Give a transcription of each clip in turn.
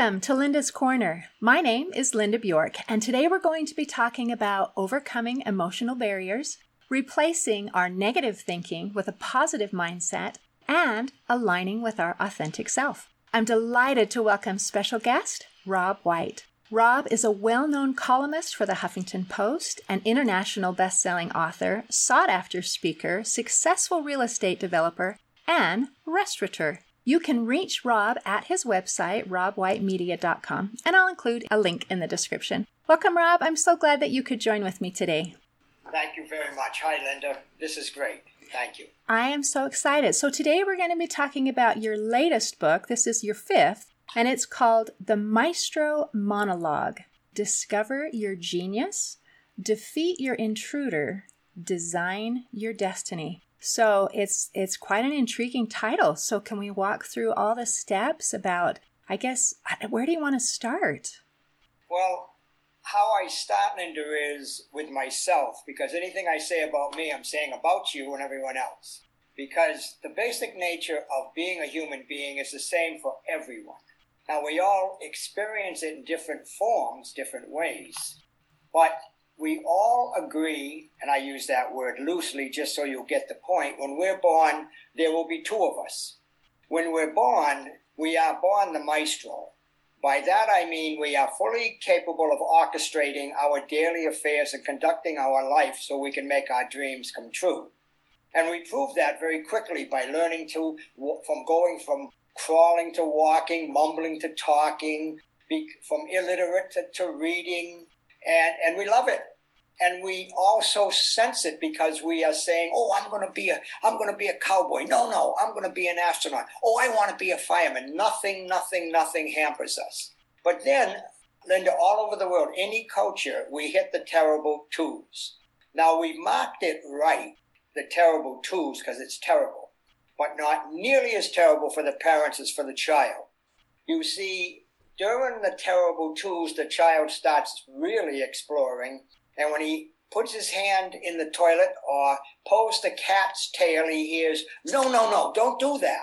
Welcome to Linda's Corner. My name is Linda Bjork, and today we're going to be talking about overcoming emotional barriers, replacing our negative thinking with a positive mindset, and aligning with our authentic self. I'm delighted to welcome special guest Rob White. Rob is a well known columnist for the Huffington Post, an international best selling author, sought after speaker, successful real estate developer, and restaurateur. You can reach Rob at his website, robwhitemedia.com, and I'll include a link in the description. Welcome, Rob. I'm so glad that you could join with me today. Thank you very much. Hi, Linda. This is great. Thank you. I am so excited. So, today we're going to be talking about your latest book. This is your fifth, and it's called The Maestro Monologue Discover Your Genius, Defeat Your Intruder, Design Your Destiny. So it's it's quite an intriguing title. So can we walk through all the steps about I guess uh, where do you want to start? Well, how I start Linda is with myself because anything I say about me, I'm saying about you and everyone else. Because the basic nature of being a human being is the same for everyone. Now we all experience it in different forms, different ways. But we all agree, and I use that word loosely just so you'll get the point. When we're born, there will be two of us. When we're born, we are born the maestro. By that I mean we are fully capable of orchestrating our daily affairs and conducting our life so we can make our dreams come true. And we prove that very quickly by learning to, from going from crawling to walking, mumbling to talking, from illiterate to, to reading, and, and we love it and we also sense it because we are saying, "Oh, I'm going to be a I'm going to be a cowboy." No, no, I'm going to be an astronaut. Oh, I want to be a fireman. Nothing, nothing, nothing hampers us. But then, Linda, all over the world, any culture, we hit the terrible twos. Now we marked it right, the terrible twos, because it's terrible, but not nearly as terrible for the parents as for the child. You see, during the terrible twos, the child starts really exploring and when he puts his hand in the toilet or pulls the cat's tail, he hears, no, no, no, don't do that.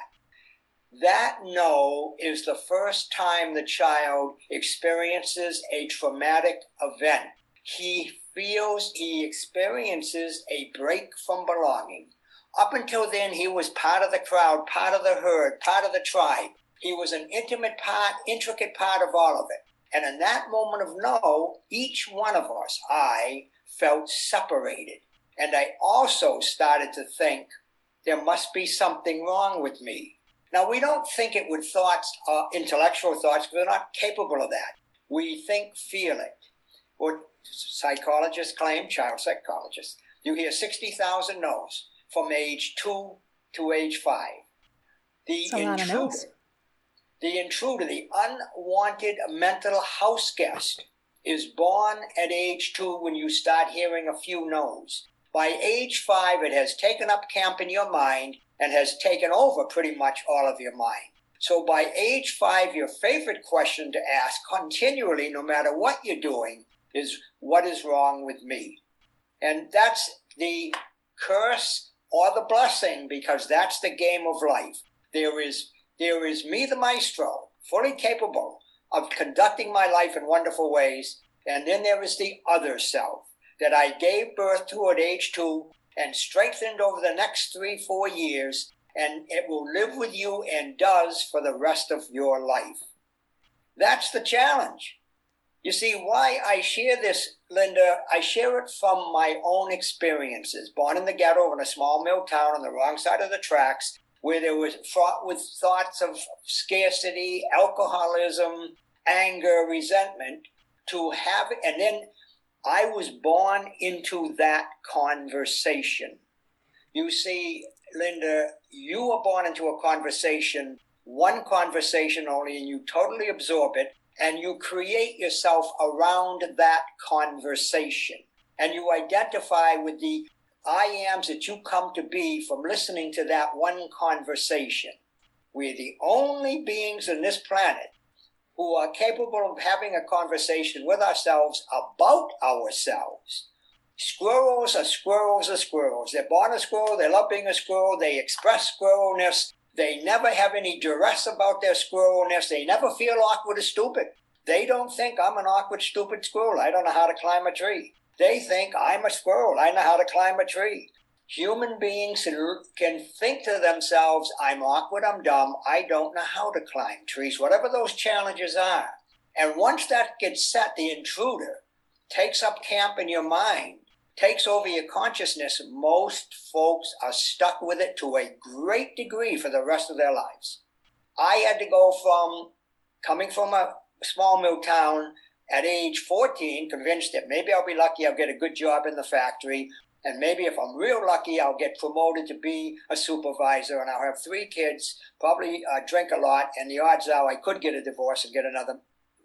That no is the first time the child experiences a traumatic event. He feels, he experiences a break from belonging. Up until then, he was part of the crowd, part of the herd, part of the tribe. He was an intimate part, intricate part of all of it. And in that moment of no, each one of us, I, felt separated. And I also started to think there must be something wrong with me. Now, we don't think it with thoughts, uh, intellectual thoughts, because we're not capable of that. We think, feel it. What psychologists claim, child psychologists, you hear 60,000 no's from age two to age five. The intruder, the intruder, the unwanted mental house guest, is born at age two when you start hearing a few no's. By age five, it has taken up camp in your mind and has taken over pretty much all of your mind. So by age five, your favorite question to ask continually, no matter what you're doing, is what is wrong with me? And that's the curse or the blessing because that's the game of life. There is there is me, the maestro, fully capable of conducting my life in wonderful ways. And then there is the other self that I gave birth to at age two and strengthened over the next three, four years. And it will live with you and does for the rest of your life. That's the challenge. You see, why I share this, Linda, I share it from my own experiences. Born in the ghetto in a small mill town on the wrong side of the tracks, where there was fraught with thoughts of scarcity, alcoholism, anger, resentment, to have, and then I was born into that conversation. You see, Linda, you were born into a conversation, one conversation only, and you totally absorb it, and you create yourself around that conversation. And you identify with the I ams that you come to be from listening to that one conversation. We're the only beings on this planet who are capable of having a conversation with ourselves about ourselves. Squirrels are squirrels are squirrels. They're born a squirrel. They love being a squirrel. They express squirrelness. They never have any duress about their squirrelness. They never feel awkward or stupid. They don't think I'm an awkward, stupid squirrel. I don't know how to climb a tree. They think I'm a squirrel. I know how to climb a tree. Human beings can think to themselves, I'm awkward, I'm dumb, I don't know how to climb trees, whatever those challenges are. And once that gets set, the intruder takes up camp in your mind, takes over your consciousness. Most folks are stuck with it to a great degree for the rest of their lives. I had to go from coming from a small mill town at age 14, convinced that maybe I'll be lucky, I'll get a good job in the factory, and maybe if I'm real lucky, I'll get promoted to be a supervisor, and I'll have three kids, probably uh, drink a lot, and the odds are I could get a divorce and get another,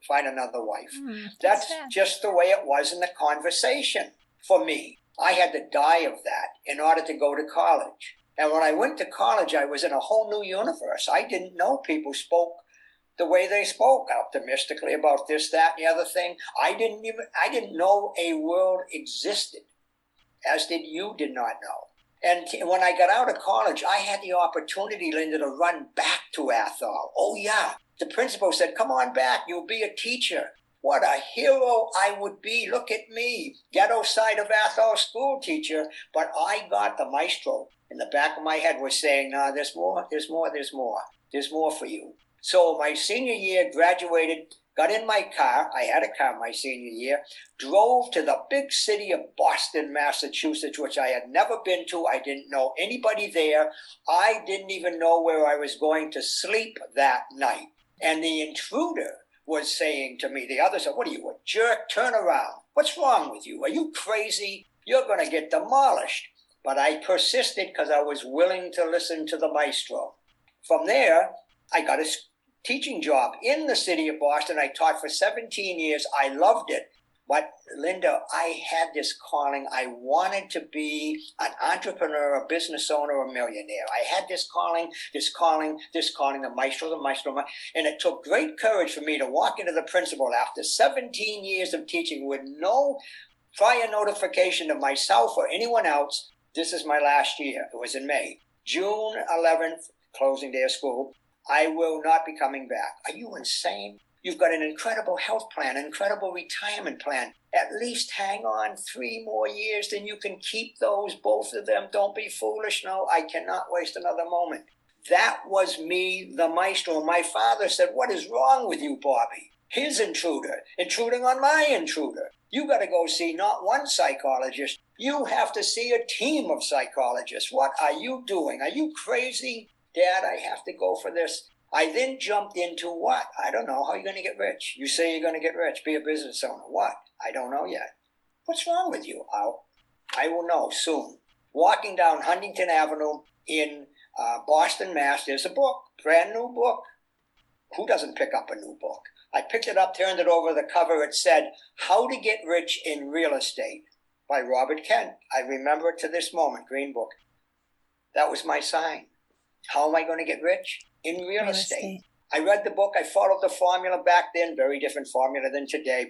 find another wife. Mm, that's, that's just the way it was in the conversation for me. I had to die of that in order to go to college. And when I went to college, I was in a whole new universe. I didn't know people spoke the way they spoke optimistically about this, that, and the other thing. I didn't even I didn't know a world existed, as did you did not know. And when I got out of college, I had the opportunity, Linda, to run back to Athol. Oh yeah, the principal said, "Come on back. You'll be a teacher." What a hero I would be. Look at me, ghetto side of Athol school teacher. But I got the maestro in the back of my head was saying, nah, there's more. There's more. There's more. There's more for you." So my senior year, graduated, got in my car. I had a car my senior year, drove to the big city of Boston, Massachusetts, which I had never been to. I didn't know anybody there. I didn't even know where I was going to sleep that night. And the intruder was saying to me, the other said, What are you, a jerk? Turn around. What's wrong with you? Are you crazy? You're going to get demolished. But I persisted because I was willing to listen to the maestro. From there, I got a teaching job in the city of Boston. I taught for 17 years. I loved it. But Linda, I had this calling. I wanted to be an entrepreneur, a business owner, a millionaire. I had this calling, this calling, this calling, the maestro, the maestro. And it took great courage for me to walk into the principal after 17 years of teaching with no prior notification to myself or anyone else. This is my last year. It was in May. June 11th, closing day of school. I will not be coming back. Are you insane? You've got an incredible health plan, an incredible retirement plan. At least hang on three more years, then you can keep those, both of them. Don't be foolish. No, I cannot waste another moment. That was me, the maestro. My father said, What is wrong with you, Bobby? His intruder, intruding on my intruder. You got to go see not one psychologist. You have to see a team of psychologists. What are you doing? Are you crazy? Dad, I have to go for this. I then jumped into what? I don't know. How are you going to get rich? You say you're going to get rich, be a business owner. What? I don't know yet. What's wrong with you? I'll, I will know soon. Walking down Huntington Avenue in uh, Boston, Mass, there's a book, brand new book. Who doesn't pick up a new book? I picked it up, turned it over. The cover it said, "How to Get Rich in Real Estate" by Robert Kent. I remember it to this moment. Green book. That was my sign. How am I going to get rich? In real, real estate. estate. I read the book, I followed the formula back then, very different formula than today.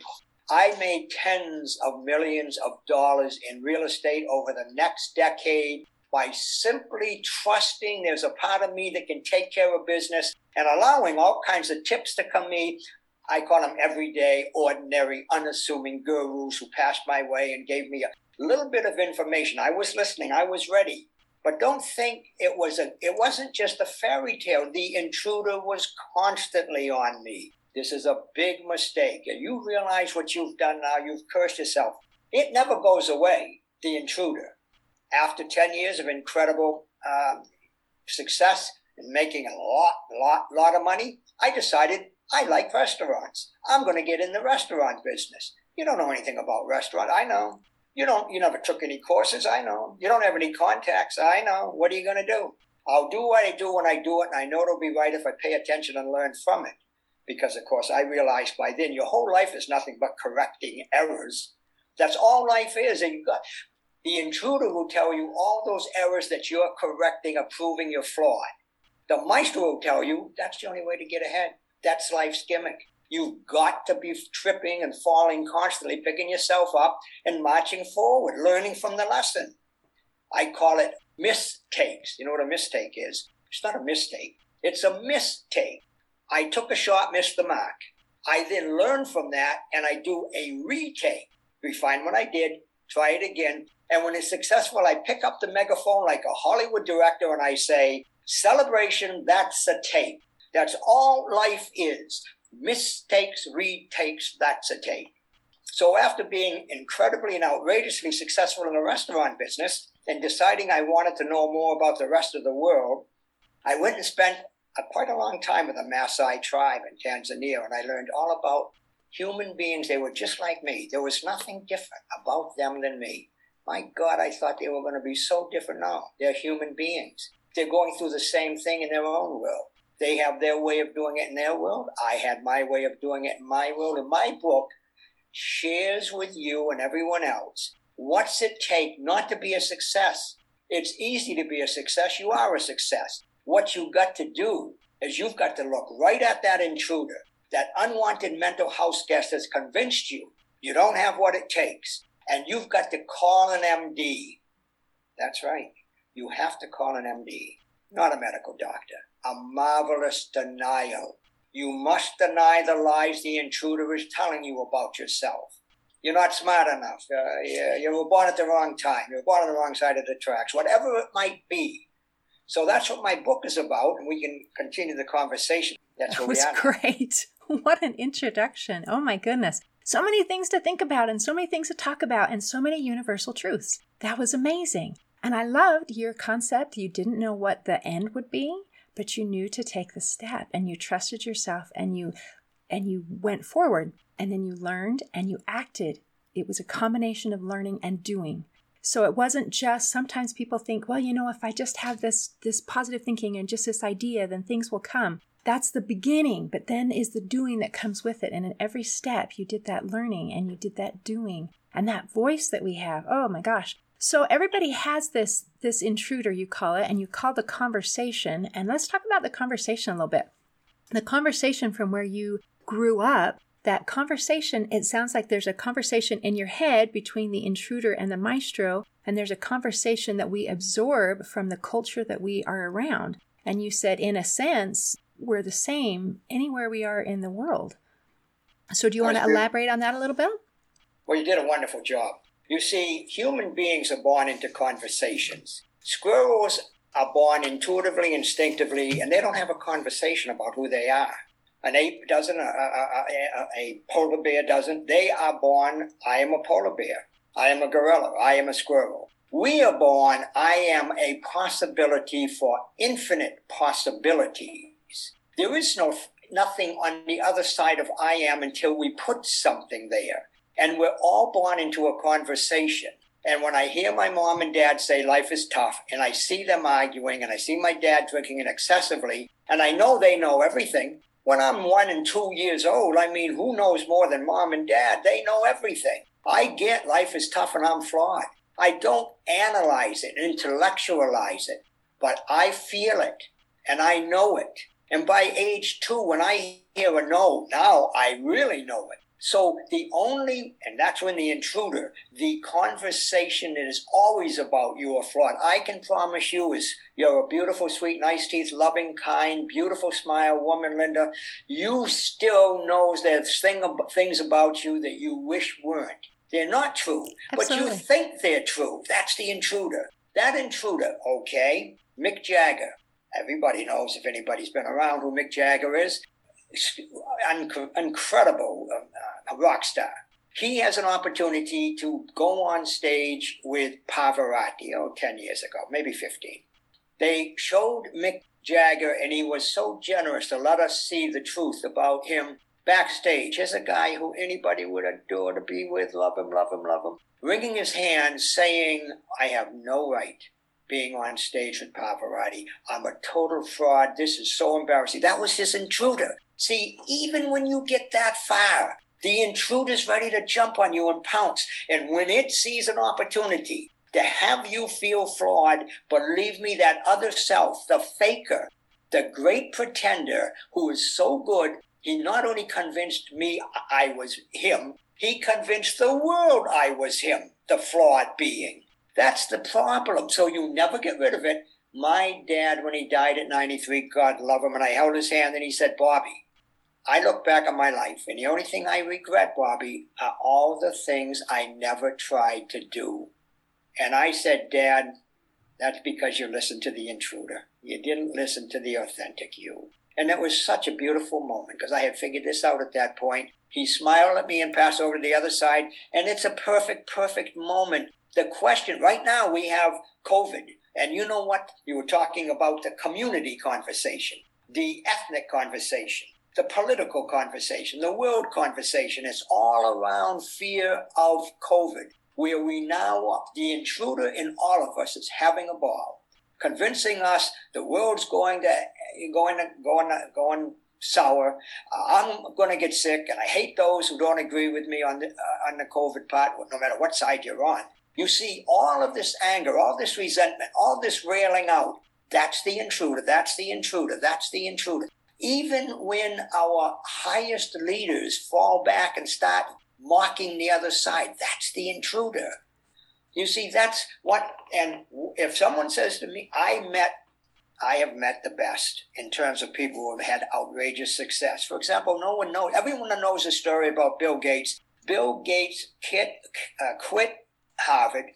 I made tens of millions of dollars in real estate over the next decade by simply trusting there's a part of me that can take care of business and allowing all kinds of tips to come me. I call them everyday, ordinary, unassuming gurus who passed my way and gave me a little bit of information. I was listening, I was ready. But don't think it was a it wasn't just a fairy tale. The intruder was constantly on me. This is a big mistake. And you realize what you've done now, you've cursed yourself. It never goes away, the intruder. After 10 years of incredible um, success and making a lot, lot, lot of money, I decided I like restaurants. I'm going to get in the restaurant business. You don't know anything about restaurant. I know. You don't. You never took any courses. I know. You don't have any contacts. I know. What are you going to do? I'll do what I do when I do it, and I know it'll be right if I pay attention and learn from it. Because of course, I realized by then your whole life is nothing but correcting errors. That's all life is, and you got the intruder will tell you all those errors that you're correcting or proving you're flawed. The maestro will tell you that's the only way to get ahead. That's life's gimmick. You've got to be tripping and falling constantly, picking yourself up and marching forward, learning from the lesson. I call it mistakes. You know what a mistake is? It's not a mistake. It's a mistake. I took a shot, missed the mark. I then learn from that and I do a retake, refine what I did, try it again. And when it's successful, I pick up the megaphone like a Hollywood director and I say, Celebration, that's a tape. That's all life is. Mistakes, retakes, that's a take. So after being incredibly and outrageously successful in the restaurant business and deciding I wanted to know more about the rest of the world, I went and spent a, quite a long time with the Maasai tribe in Tanzania, and I learned all about human beings. They were just like me. There was nothing different about them than me. My God, I thought they were going to be so different now. They're human beings. They're going through the same thing in their own world. They have their way of doing it in their world. I had my way of doing it in my world. And my book shares with you and everyone else what's it take not to be a success. It's easy to be a success. You are a success. What you've got to do is you've got to look right at that intruder, that unwanted mental house guest that's convinced you you don't have what it takes. And you've got to call an MD. That's right. You have to call an MD, not a medical doctor. A marvelous denial. You must deny the lies the intruder is telling you about yourself. You're not smart enough. Uh, you were born at the wrong time. You were born on the wrong side of the tracks. Whatever it might be, so that's what my book is about, and we can continue the conversation. That's that was great. What an introduction. Oh my goodness. So many things to think about, and so many things to talk about, and so many universal truths. That was amazing. And I loved your concept. You didn't know what the end would be, but you knew to take the step and you trusted yourself and you and you went forward and then you learned and you acted. It was a combination of learning and doing. So it wasn't just sometimes people think, well, you know, if I just have this this positive thinking and just this idea, then things will come. That's the beginning, but then is the doing that comes with it. And in every step, you did that learning and you did that doing. And that voice that we have, oh my gosh. So everybody has this this intruder, you call it, and you call the conversation. And let's talk about the conversation a little bit. The conversation from where you grew up that conversation, it sounds like there's a conversation in your head between the intruder and the maestro, and there's a conversation that we absorb from the culture that we are around. And you said, in a sense, we're the same anywhere we are in the world. So, do you want to elaborate on that a little bit? Well, you did a wonderful job. You see, human beings are born into conversations. Squirrels are born intuitively, instinctively, and they don't have a conversation about who they are. An ape doesn't, a, a, a, a, polar bear doesn't. They are born, I am a polar bear. I am a gorilla. I am a squirrel. We are born, I am a possibility for infinite possibilities. There is no nothing on the other side of I am until we put something there. And we're all born into a conversation. And when I hear my mom and dad say life is tough, and I see them arguing, and I see my dad drinking it excessively, and I know they know everything, when I'm one and two years old, I mean, who knows more than mom and dad? They know everything. I get life is tough and I'm flawed. I don't analyze it, intellectualize it, but I feel it and I know it. And by age two, when I hear a no, now I really know it. So the only, and that's when the intruder, the conversation is always about you are flawed. I can promise you is you're a beautiful, sweet, nice teeth, loving, kind, beautiful smile woman, Linda. You still knows there's thing, things about you that you wish weren't. They're not true, Absolutely. but you think they're true. That's the intruder. That intruder, okay, Mick Jagger. Everybody knows if anybody's been around who Mick Jagger is incredible uh, uh, rock star. He has an opportunity to go on stage with Pavarotti, oh, 10 years ago, maybe 15. They showed Mick Jagger, and he was so generous to let us see the truth about him backstage. Here's a guy who anybody would adore to be with, love him, love him, love him, wringing his hands, saying, I have no right being on stage with Pavarotti. I'm a total fraud. This is so embarrassing. That was his intruder. See, even when you get that far, the intruder's ready to jump on you and pounce. And when it sees an opportunity to have you feel flawed, believe me, that other self, the faker, the great pretender who is so good, he not only convinced me I was him, he convinced the world I was him, the flawed being. That's the problem. So you never get rid of it My dad, when he died at 93, God love him, and I held his hand and he said, Bobby, I look back on my life, and the only thing I regret, Bobby, are all the things I never tried to do. And I said, Dad, that's because you listened to the intruder. You didn't listen to the authentic you. And it was such a beautiful moment because I had figured this out at that point. He smiled at me and passed over to the other side. And it's a perfect, perfect moment. The question right now we have COVID. And you know what? You were talking about the community conversation, the ethnic conversation, the political conversation, the world conversation. It's all around fear of COVID, where we now, the intruder in all of us is having a ball convincing us the world's going to going to going to, going sour. I'm going to get sick, and I hate those who don't agree with me on the uh, on the COVID part, no matter what side you're on. You see, all of this anger, all this resentment, all this railing out. That's the intruder. That's the intruder. That's the intruder. Even when our highest leaders fall back and start mocking the other side, that's the intruder. You see, that's what, and if someone says to me, I met, I have met the best in terms of people who have had outrageous success. For example, no one knows, everyone knows a story about Bill Gates. Bill Gates quit, uh, quit Harvard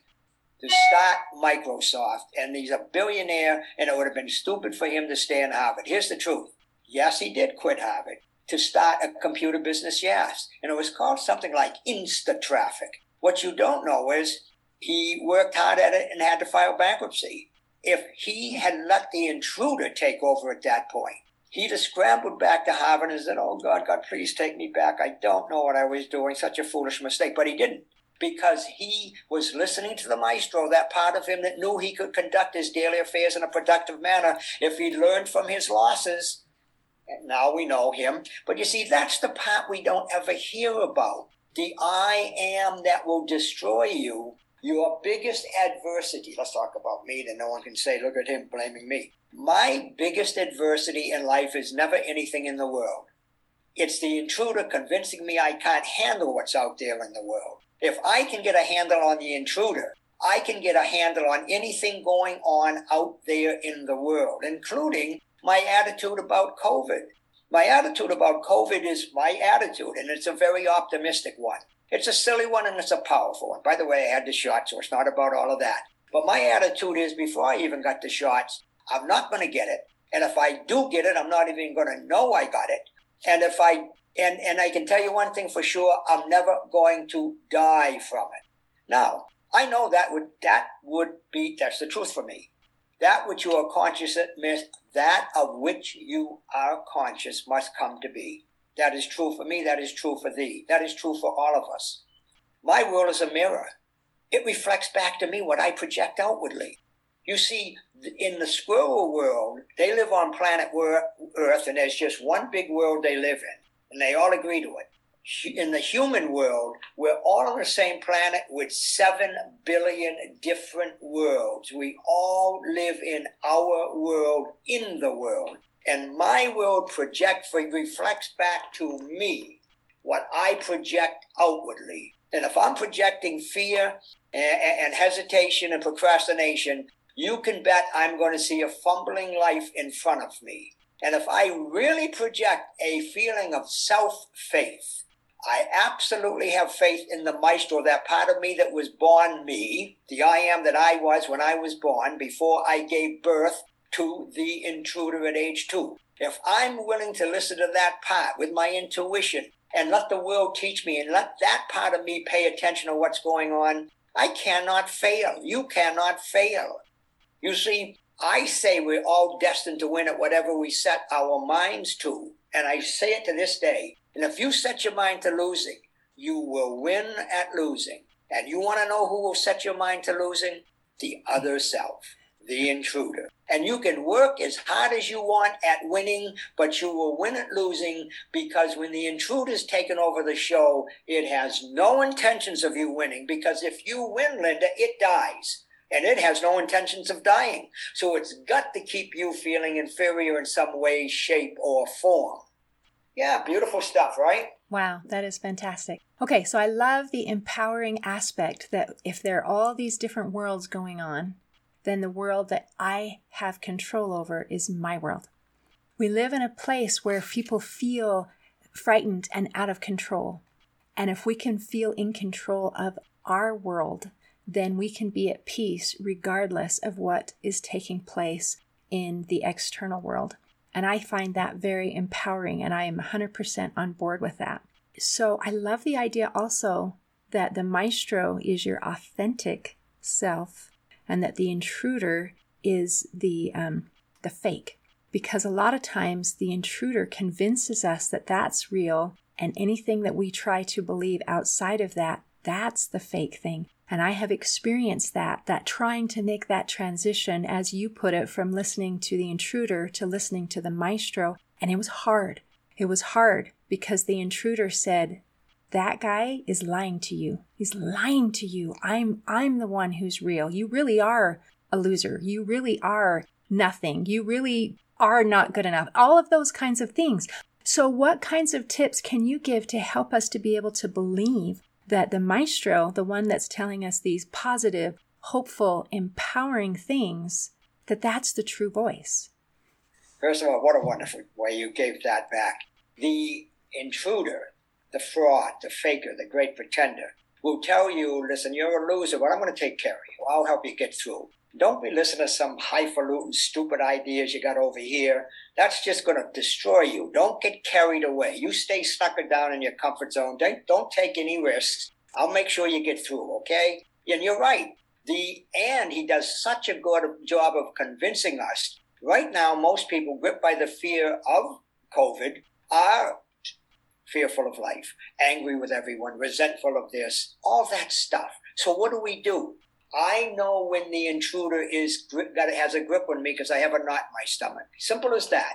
to start Microsoft, and he's a billionaire, and it would have been stupid for him to stay in Harvard. Here's the truth. Yes, he did quit Harvard to start a computer business, yes. And it was called something like Insta Traffic. What you don't know is he worked hard at it and had to file bankruptcy. If he had let the intruder take over at that point, he'd have scrambled back to Harvard and said, Oh God, God, please take me back. I don't know what I was doing. Such a foolish mistake. But he didn't because he was listening to the maestro, that part of him that knew he could conduct his daily affairs in a productive manner if he learned from his losses. Now we know him. But you see, that's the part we don't ever hear about. The I am that will destroy you your biggest adversity, let's talk about me, then no one can say, look at him blaming me. My biggest adversity in life is never anything in the world. It's the intruder convincing me I can't handle what's out there in the world. If I can get a handle on the intruder, I can get a handle on anything going on out there in the world, including my attitude about COVID. My attitude about COVID is my attitude, and it's a very optimistic one. It's a silly one and it's a powerful one. By the way, I had the shot, so it's not about all of that. But my attitude is before I even got the shots, I'm not going to get it. And if I do get it, I'm not even going to know I got it. And if I and and I can tell you one thing for sure, I'm never going to die from it. Now, I know that would that would be that's the truth for me. That which you are conscious of, that of which you are conscious must come to be. That is true for me. That is true for thee. That is true for all of us. My world is a mirror. It reflects back to me what I project outwardly. You see, in the squirrel world, they live on planet Earth, and there's just one big world they live in, and they all agree to it. In the human world, we're all on the same planet with seven billion different worlds. We all live in our world, in the world and my world projects reflects back to me what I project outwardly. And if I'm projecting fear and, and, hesitation and procrastination, you can bet I'm going to see a fumbling life in front of me. And if I really project a feeling of self faith, I absolutely have faith in the maestro, that part of me that was born me, the I am that I was when I was born, before I gave birth to the intruder at age two. If I'm willing to listen to that part with my intuition and let the world teach me and let that part of me pay attention to what's going on, I cannot fail. You cannot fail. You see, I say we're all destined to win at whatever we set our minds to. And I say it to this day. And if you set your mind to losing, you will win at losing. And you want to know who will set your mind to losing? The other self the intruder. And you can work as hard as you want at winning, but you will win at losing because when the intruder's taken over the show, it has no intentions of you winning. Because if you win, Linda, it dies. And it has no intentions of dying. So it's got to keep you feeling inferior in some way, shape, or form. Yeah, beautiful stuff, right? Wow, that is fantastic. Okay, so I love the empowering aspect that if there are all these different worlds going on, then the world that I have control over is my world. We live in a place where people feel frightened and out of control. And if we can feel in control of our world, then we can be at peace regardless of what is taking place in the external world. And I find that very empowering, and I am 100% on board with that. So I love the idea also that the maestro is your authentic self, and that the intruder is the um, the fake. Because a lot of times the intruder convinces us that that's real, and anything that we try to believe outside of that, that's the fake thing. And I have experienced that, that trying to make that transition, as you put it, from listening to the intruder to listening to the maestro. And it was hard. It was hard because the intruder said, that guy is lying to you. He's lying to you. I'm, I'm the one who's real. You really are a loser. You really are nothing. You really are not good enough. All of those kinds of things. So, what kinds of tips can you give to help us to be able to believe that the maestro, the one that's telling us these positive, hopeful, empowering things, that that's the true voice. First of all, what a wonderful way you gave that back. The intruder, the fraud, the faker, the great pretender will tell you, listen, you're a loser, but I'm going to take care of you. I'll help you get through. Don't be listening to some highfalutin, stupid ideas you got over here. That's just going to destroy you. Don't get carried away. You stay stuck down in your comfort zone. Don't, don't take any risks. I'll make sure you get through, okay? And you're right. The and he does such a good job of convincing us. Right now, most people gripped by the fear of COVID are fearful of life, angry with everyone, resentful of this, all that stuff. So what do we do? I know when the intruder is that has a grip on me because I have a knot in my stomach. Simple as that.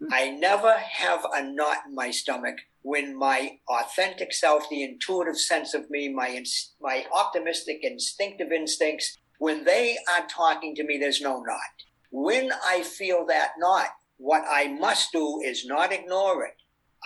Hmm. I never have a knot in my stomach when my authentic self, the intuitive sense of me, my my optimistic, instinctive instincts, when they are talking to me, there's no knot. When I feel that knot, what I must do is not ignore it.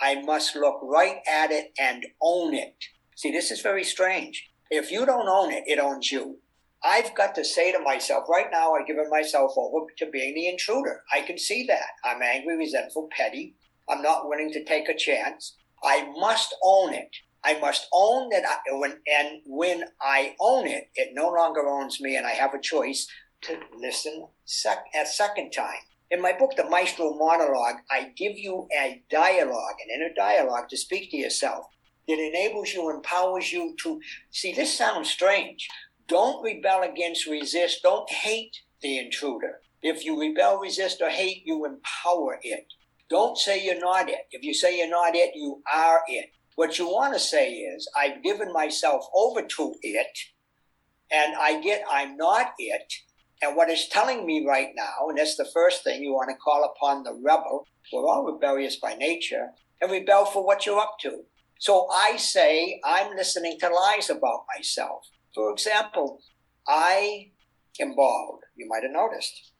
I must look right at it and own it. See, this is very strange. If you don't own it, it owns you. I've got to say to myself, right now, I've given myself over to being the intruder. I can see that. I'm angry, resentful, petty. I'm not willing to take a chance. I must own it. I must own that. I, when, and when I own it, it no longer owns me, and I have a choice to listen sec- a second time. In my book, The Maestro Monologue, I give you a dialogue, an inner dialogue to speak to yourself that enables you, empowers you to see. This sounds strange, don't rebel against, resist. Don't hate the intruder. If you rebel, resist, or hate, you empower it. Don't say you're not it. If you say you're not it, you are it. What you want to say is, I've given myself over to it, and I get I'm not it. And what it's telling me right now, and that's the first thing you want to call upon the rebel. We're all rebellious by nature, and rebel for what you're up to. So I say, I'm listening to lies about myself. For example, I am bald. You might have noticed.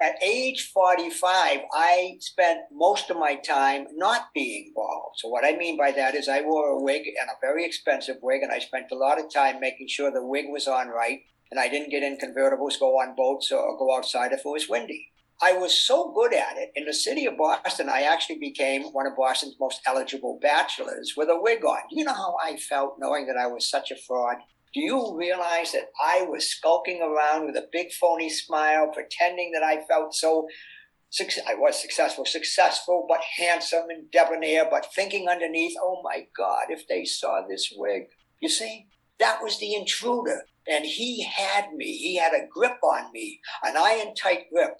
At age 45, I spent most of my time not being bald. So, what I mean by that is I wore a wig and a very expensive wig, and I spent a lot of time making sure the wig was on right, and I didn't get in convertibles, go on boats, or go outside if it was windy. I was so good at it. In the city of Boston, I actually became one of Boston's most eligible bachelors with a wig on. You know how I felt knowing that I was such a fraud? Do you realize that I was skulking around with a big phony smile, pretending that I felt so I was successful, successful, but handsome and debonair, but thinking underneath, oh my God, if they saw this wig. You see, that was the intruder. And he had me. He had a grip on me, an iron tight grip.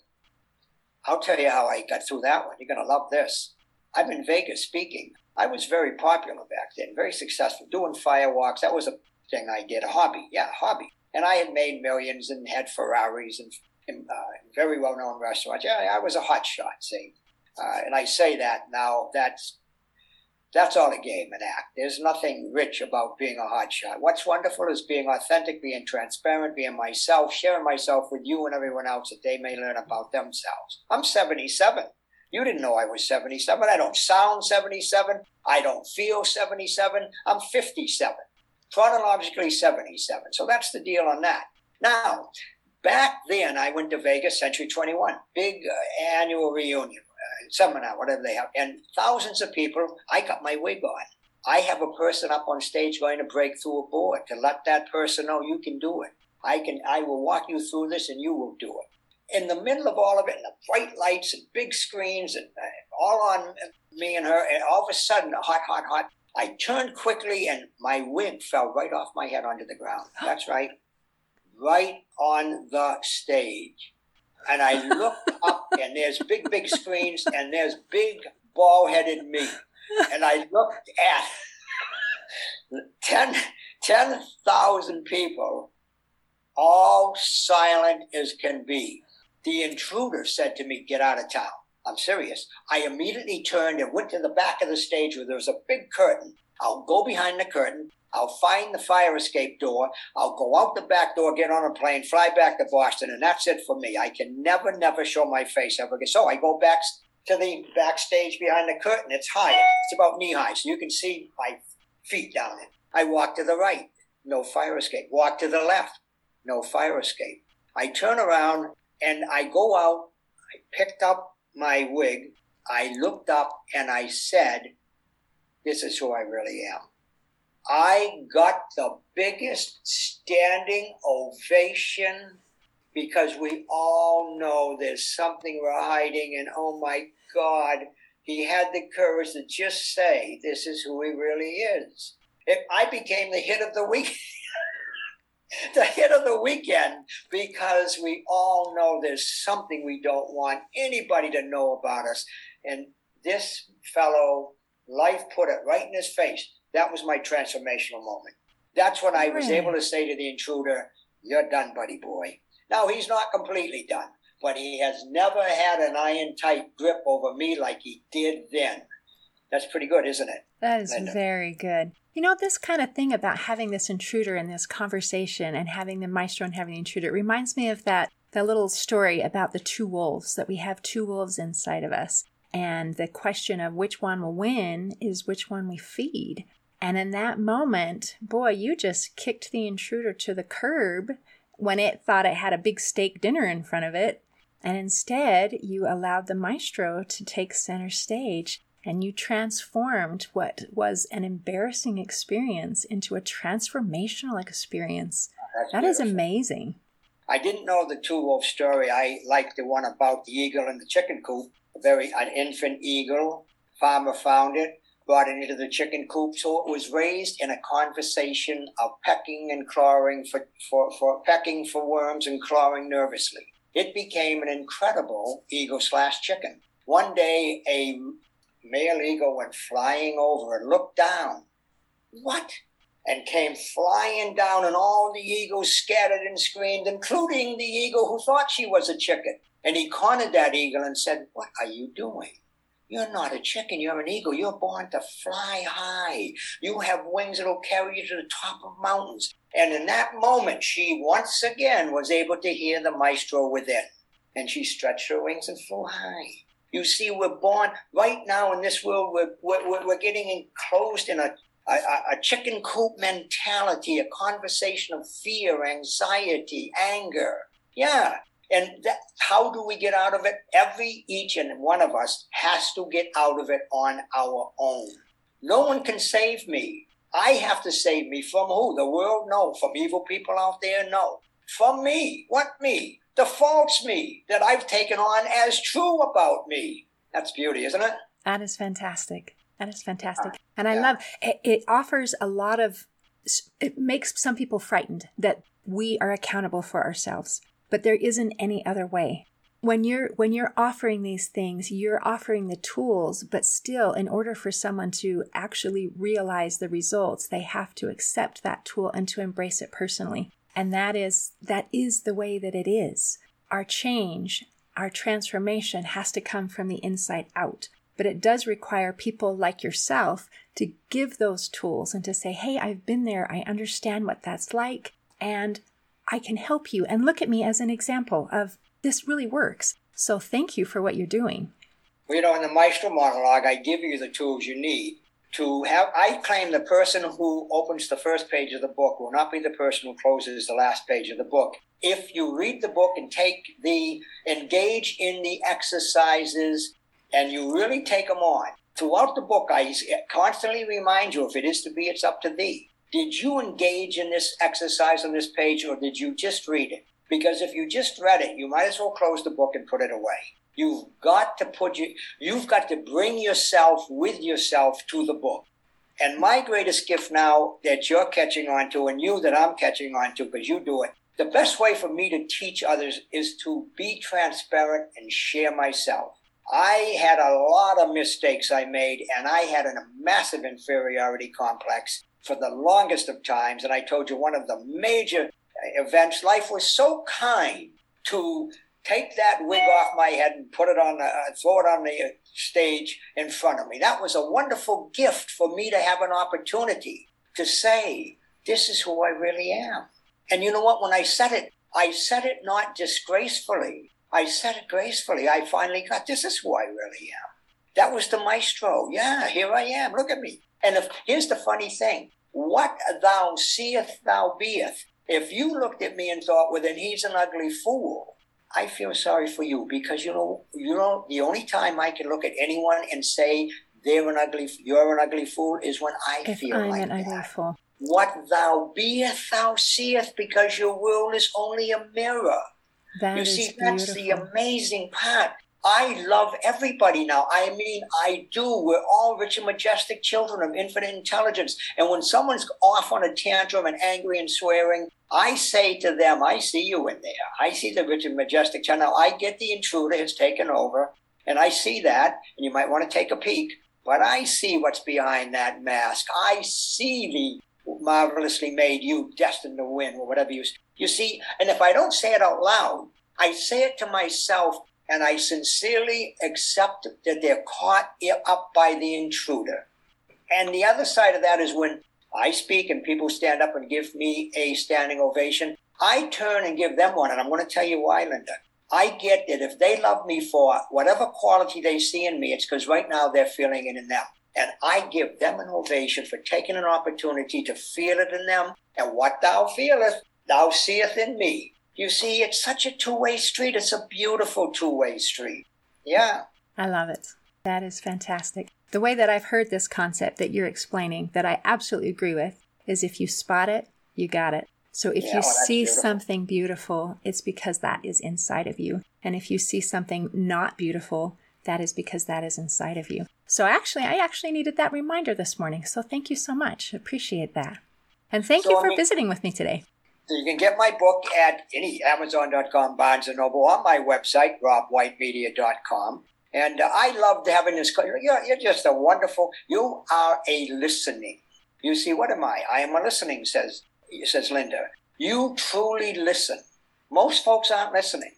I'll tell you how I got through that one. You're going to love this. I'm in Vegas speaking. I was very popular back then, very successful, doing firewalks. That was a thing I did, a hobby. Yeah, a hobby. And I had made millions and had Ferraris and, and uh, very well known restaurants. Yeah, I was a hot shot, see. Uh, and I say that now, that's that's all a game, an act. There's nothing rich about being a hotshot. What's wonderful is being authentic, being transparent, being myself, sharing myself with you and everyone else that they may learn about themselves. I'm 77. You didn't know I was 77. I don't sound 77. I don't feel 77. I'm 57. Chronologically 77. So that's the deal on that. Now, back then, I went to Vegas, Century 21, big uh, annual reunion, seminar, whatever they have, and thousands of people. I got my wig on. I have a person up on stage going to break through a board to let that person know you can do it. I can. I will walk you through this, and you will do it. In the middle of all of it, and the bright lights and big screens, and uh, all on me and her, and all of a sudden, hot, hot, hot. I turned quickly, and my wig fell right off my head onto the ground. That's right, right on the stage. And I looked up, and there's big, big screens, and there's big, bald-headed me and I looked at 10,000 10, people, all silent as can be. The intruder said to me, Get out of town. I'm serious. I immediately turned and went to the back of the stage where there was a big curtain. I'll go behind the curtain. I'll find the fire escape door. I'll go out the back door, get on a plane, fly back to Boston, and that's it for me. I can never, never show my face ever again. So I go back to the backstage behind the curtain. It's high. It's about knee high, so you can see my feet down it. I walk to the right, no fire escape. Walk to the left, no fire escape. I turn around and I go out. I picked up my wig. I looked up and I said, This is who I really am. I got the biggest standing ovation because we all know there's something we're hiding and oh my God, he had the courage to just say, This is who he really is. If I became the hit of the week, the hit of the weekend, because we all know there's something we don't want anybody to know about us. And this fellow, life put it right in his face. That was my transformational moment. That's when I was able to say to the intruder, You're done, buddy boy. Now, he's not completely done but he has never had an iron tight grip over me like he did then. That's pretty good, isn't it? That is Linda? very good. You know, this kind of thing about having this intruder in this conversation and having the maestro and having the intruder reminds me of that that little story about the two wolves that we have two wolves inside of us. And the question of which one will win is which one we feed. And in that moment, boy, you just kicked the intruder to the curb when it thought it had a big steak dinner in front of it and instead, you allowed the maestro to take center stage and you transformed what was an embarrassing experience into a transformational experience. That is amazing. I didn't know the two wolf story. I like the one about the eagle and the chicken coop. A very an infant eagle. Farmer found it, brought it into the chicken coop. So it was raised in a conversation of pecking and clawing for, for, for pecking for worms and clawing nervously it became an incredible eagle slash chicken. One day, a male eagle went flying over and looked down. What? And came flying down, and all the eagles scattered and screamed, including the eagle who thought she was a chicken. And he cornered that eagle and said, What are you doing? You're not a chicken, you're an eagle. You're born to fly high. You have wings that'll carry you to the top of mountains. And in that moment, she once again was able to hear the maestro within. And she stretched her wings and flew high. You see, we're born right now in this world, we're, we're, we're getting enclosed in a, a, a chicken coop mentality, a conversation of fear, anxiety, anger. Yeah. And that, how do we get out of it? Every, each and one of us has to get out of it on our own. No one can save me. I have to save me from who? The world? No. From evil people out there? No. From me. What me? The false me that I've taken on as true about me. That's beauty, isn't it? That is fantastic. That is fantastic. Uh, and I yeah. love it, it offers a lot of it makes some people frightened that we are accountable for ourselves, but there isn't any other way. When you're when you're offering these things you're offering the tools but still in order for someone to actually realize the results they have to accept that tool and to embrace it personally. And that is that is the way that it is. Our change our transformation has to come from the inside out. But it does require people like yourself to give those tools and to say hey i've been there. I understand what that's like. And I can help you and look at me as an example of this really works. So thank you for what you're doing. Well, you know, in the Maestro monologue, I give you the tools you need to have i claim the person who opens the first page of the book will not be the person who closes the last page of the book if you read the book and take the engage in the exercises and you really take them on throughout the book i constantly remind you if it is to be it's up to thee did you engage in this exercise on this page or did you just read it because if you just read it you might as well close the book and put it away You've got to put you, you've got to bring yourself with yourself to the book. And my greatest gift now that you're catching on to, and you that I'm catching on to, because you do it, the best way for me to teach others is to be transparent and share myself. I had a lot of mistakes I made, and I had a massive inferiority complex for the longest of times. And I told you one of the major events, life was so kind to take that wig off my head and put it on, uh, throw it on the uh, stage in front of me. That was a wonderful gift for me to have an opportunity to say, this is who I really am. And you know what? When I said it, I said it not disgracefully. I said it gracefully. I finally got, this is who I really am. That was the maestro. Yeah, here I am. Look at me. And if, here's the funny thing. What thou seest, thou beest. If you looked at me and thought, well, then he's an ugly fool, I feel sorry for you because you know, you know, the only time I can look at anyone and say they're an ugly, you're an ugly fool is when I if feel I'm like an ugly fool. What thou beest, thou seest, because your world is only a mirror. That you see, that's the amazing part. I love everybody now. I mean, I do. We're all rich and majestic children of infinite intelligence. And when someone's off on a tantrum and angry and swearing, I say to them, I see you in there. I see the rich and majestic child. Now, I get the intruder has taken over, and I see that, and you might want to take a peek, but I see what's behind that mask. I see the marvelously made you destined to win, or whatever you You see, and if I don't say it out loud, I say it to myself and I sincerely accept that they're caught up by the intruder. And the other side of that is when I speak and people stand up and give me a standing ovation, I turn and give them one. And I'm going to tell you why, Linda. I get that if they love me for whatever quality they see in me, it's because right now they're feeling it in them. And I give them an ovation for taking an opportunity to feel it in them. And what thou feelest, thou seest in me. You see, it's such a two way street. It's a beautiful two way street. Yeah. I love it. That is fantastic. The way that I've heard this concept that you're explaining, that I absolutely agree with, is if you spot it, you got it. So if Yeah, you well, see beautiful. something beautiful, it's because that is inside of you. And if you see something not beautiful, that is because that is inside of you. So actually, I actually needed that reminder this morning. So thank you so much. Appreciate that. And thank So, you I for mean- visiting with me today. You can get my book at any Amazon.com, Barnes and Noble, on my website, robwhitemedia.com. And uh, I loved having this. You're, you're just a wonderful. You are a listening. You see, what am I? I am a listening. Says says Linda. You truly listen. Most folks aren't listening.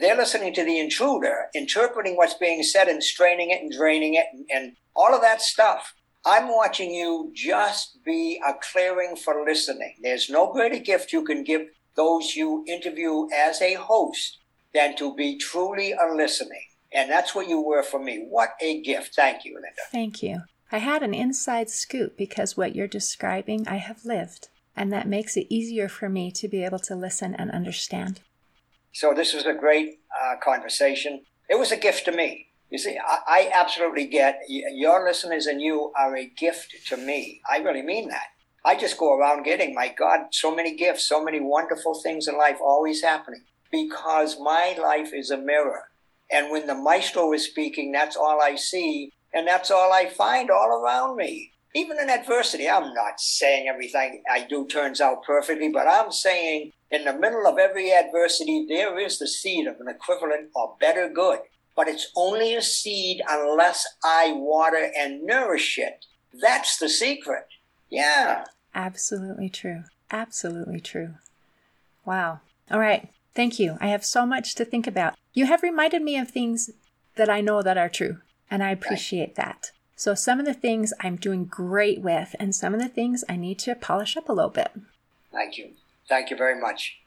They're listening to the intruder, interpreting what's being said and straining it and draining it and, and all of that stuff. I'm watching you just be a clearing for listening. There's no greater gift you can give those you interview as a host than to be truly a listening. And that's what you were for me. What a gift. Thank you, Linda. Thank you. I had an inside scoop because what you're describing, I have lived. And that makes it easier for me to be able to listen and understand. So this was a great uh, conversation. It was a gift to me. You see, I, I absolutely get your listeners and you are a gift to me. I really mean that. I just go around getting, my God, so many gifts, so many wonderful things in life always happening because my life is a mirror. And when the maestro is speaking, that's all I see and that's all I find all around me. Even in adversity, I'm not saying everything I do turns out perfectly, but I'm saying in the middle of every adversity, there is the seed of an equivalent or better good. But it's only a seed unless I water and nourish it. That's the secret. Yeah. Absolutely true. Absolutely true. Wow. All right. Thank you. I have so much to think about. You have reminded me of things that I know that are true, and I appreciate that. So, some of the things I'm doing great with, and some of the things I need to polish up a little bit. Thank you. Thank you very much.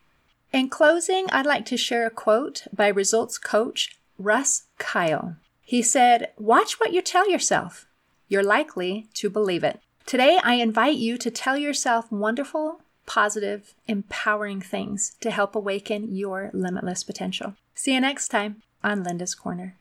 In closing, I'd like to share a quote by results coach Russ Kyle. He said, Watch what you tell yourself. you're likely to believe it. Today, I invite you to tell yourself wonderful, positive, empowering things to help awaken your limitless potential. See you next time on Linda's Corner.